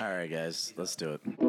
All right, guys, let's do it.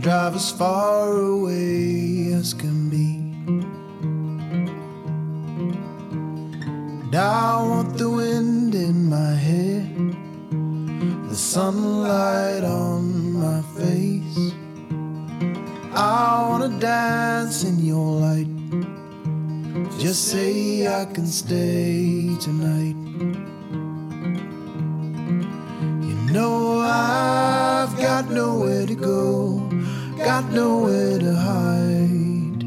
Drive as far away as can be. And I want the wind in my hair, the sunlight on my face. I wanna dance in your light. Just say I can stay tonight. You know I've got nowhere to go, got nowhere to hide.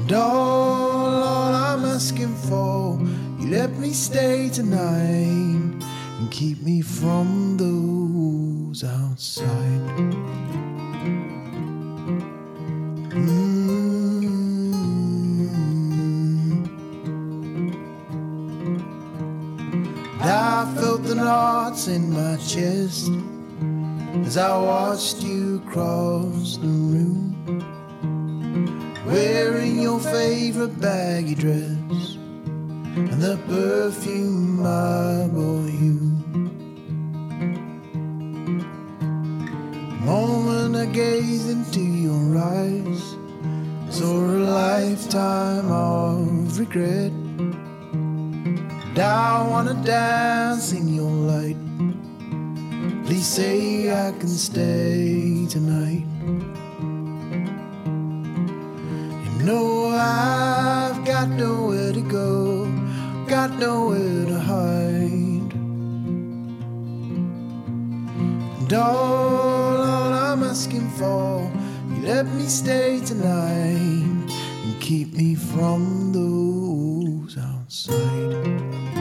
And all, all I'm asking for, you let me stay tonight and keep me from those outside. Mm. I felt the knots in my chest as I watched you cross the room, wearing your favorite baggy dress and the perfume I bought you. Moment I gazed into your eyes, saw a lifetime of regret. And I wanna dance say I can stay tonight. You know I've got nowhere to go, got nowhere to hide. And all, all I'm asking for, you let me stay tonight and keep me from those outside.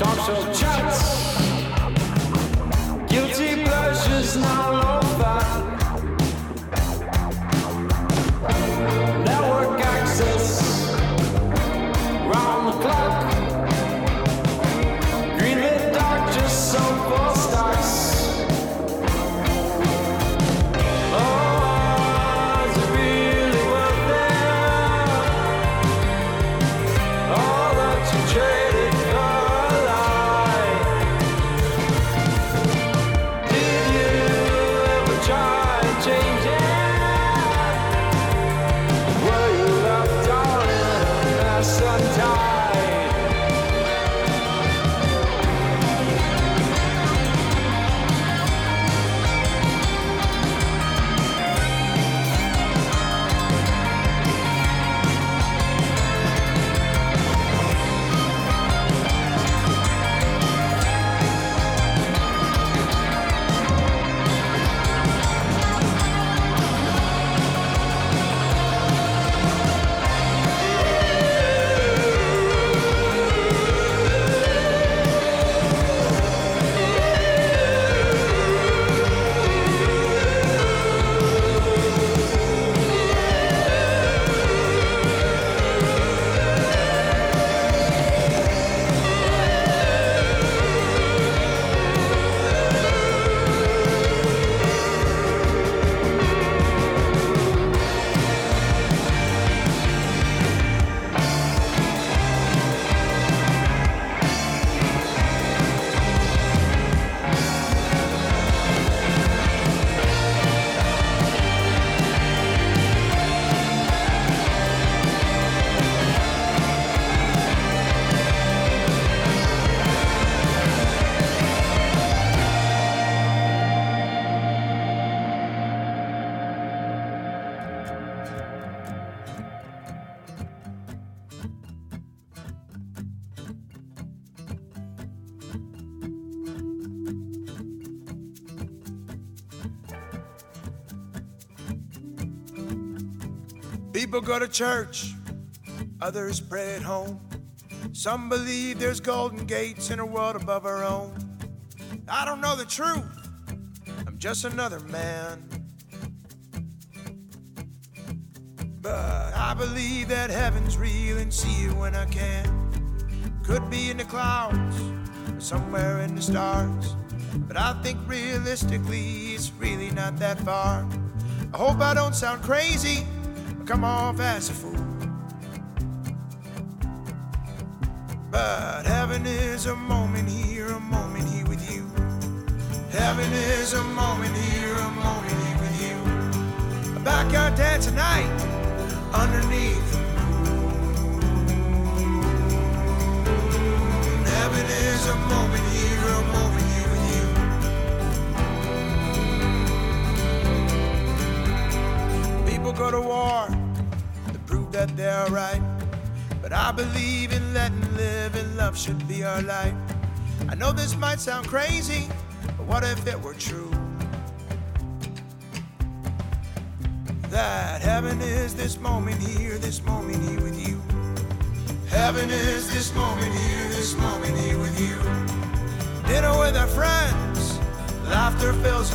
Talk show chats, People go to church, others pray at home. Some believe there's golden gates in a world above our own. I don't know the truth, I'm just another man. But I believe that heaven's real and see it when I can. Could be in the clouds or somewhere in the stars. But I think realistically, it's really not that far. I hope I don't sound crazy come off as a fool. But heaven is a moment here, a moment here with you. Heaven is a moment here, a moment here with you. A backyard dance tonight underneath the moon. Heaven is a moment here, a moment here with you. People go to war that they're right. But I believe in letting live and love should be our life. I know this might sound crazy, but what if it were true? That heaven is this moment here, this moment here with you. Heaven is this moment here, this moment here with you. Dinner with our friends, laughter fills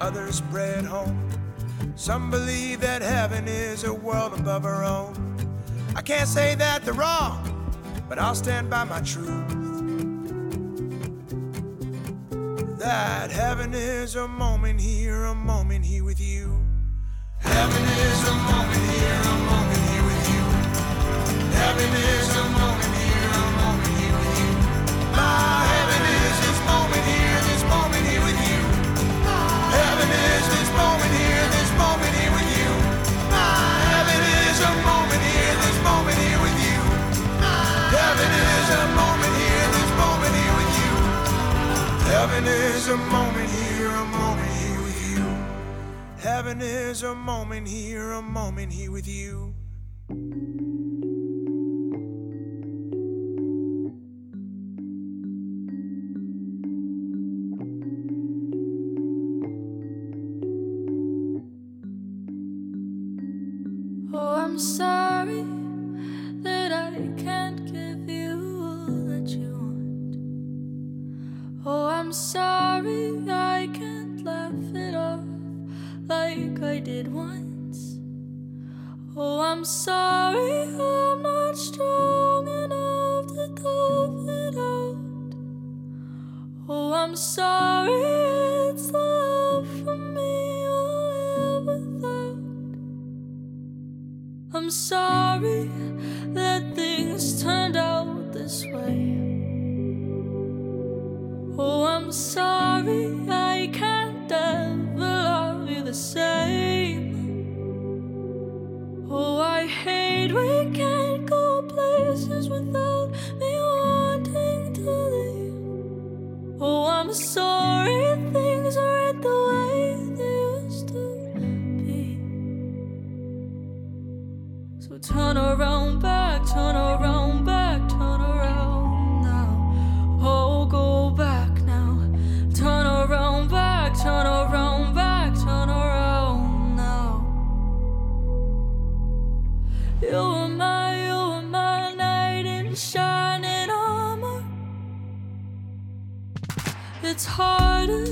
others at home. Some believe that heaven is a world above our own. I can't say that they're wrong, but I'll stand by my truth. That heaven is a moment here, a moment here with you. Heaven is a moment here, a moment here with you. Heaven is a moment here, a moment here with you. My heaven is a moment here, a moment here with you. Heaven is a moment here, a moment here with you. I'm sorry I can't laugh it off like I did once. Oh, I'm sorry I'm not strong enough to tough it out. Oh, I'm sorry it's the love from me I'll live without. I'm sorry that things turned out this way. I'm sorry I can't ever love you the same. Oh, I hate we can't go places without me wanting to leave. Oh, I'm sorry things aren't the way they used to be. So turn around back, turn around back, It's harder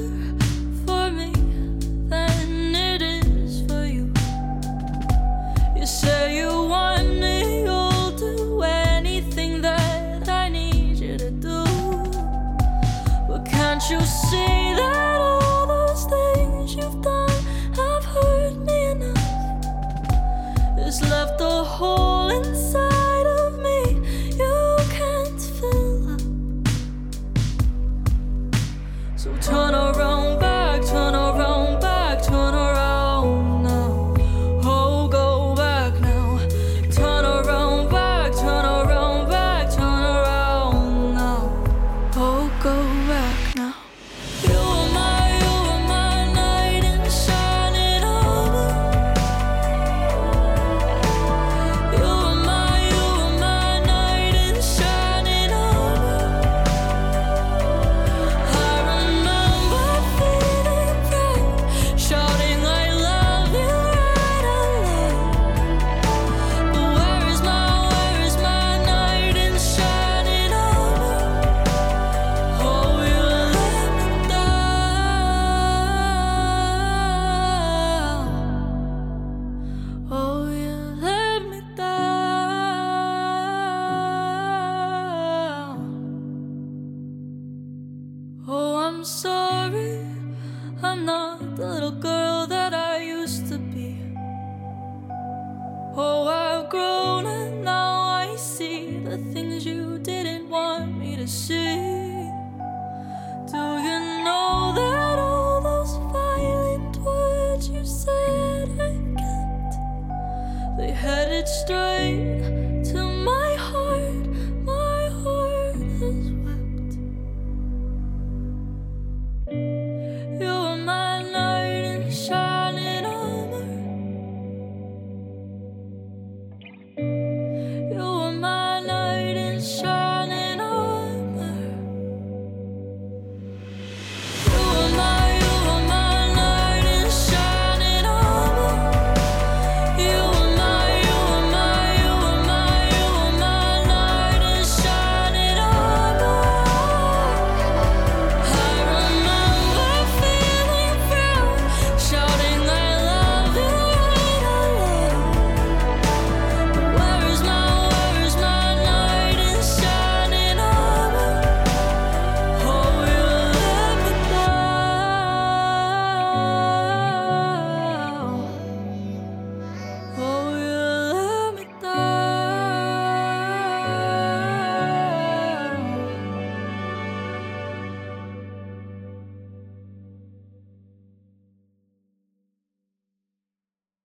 they headed straight.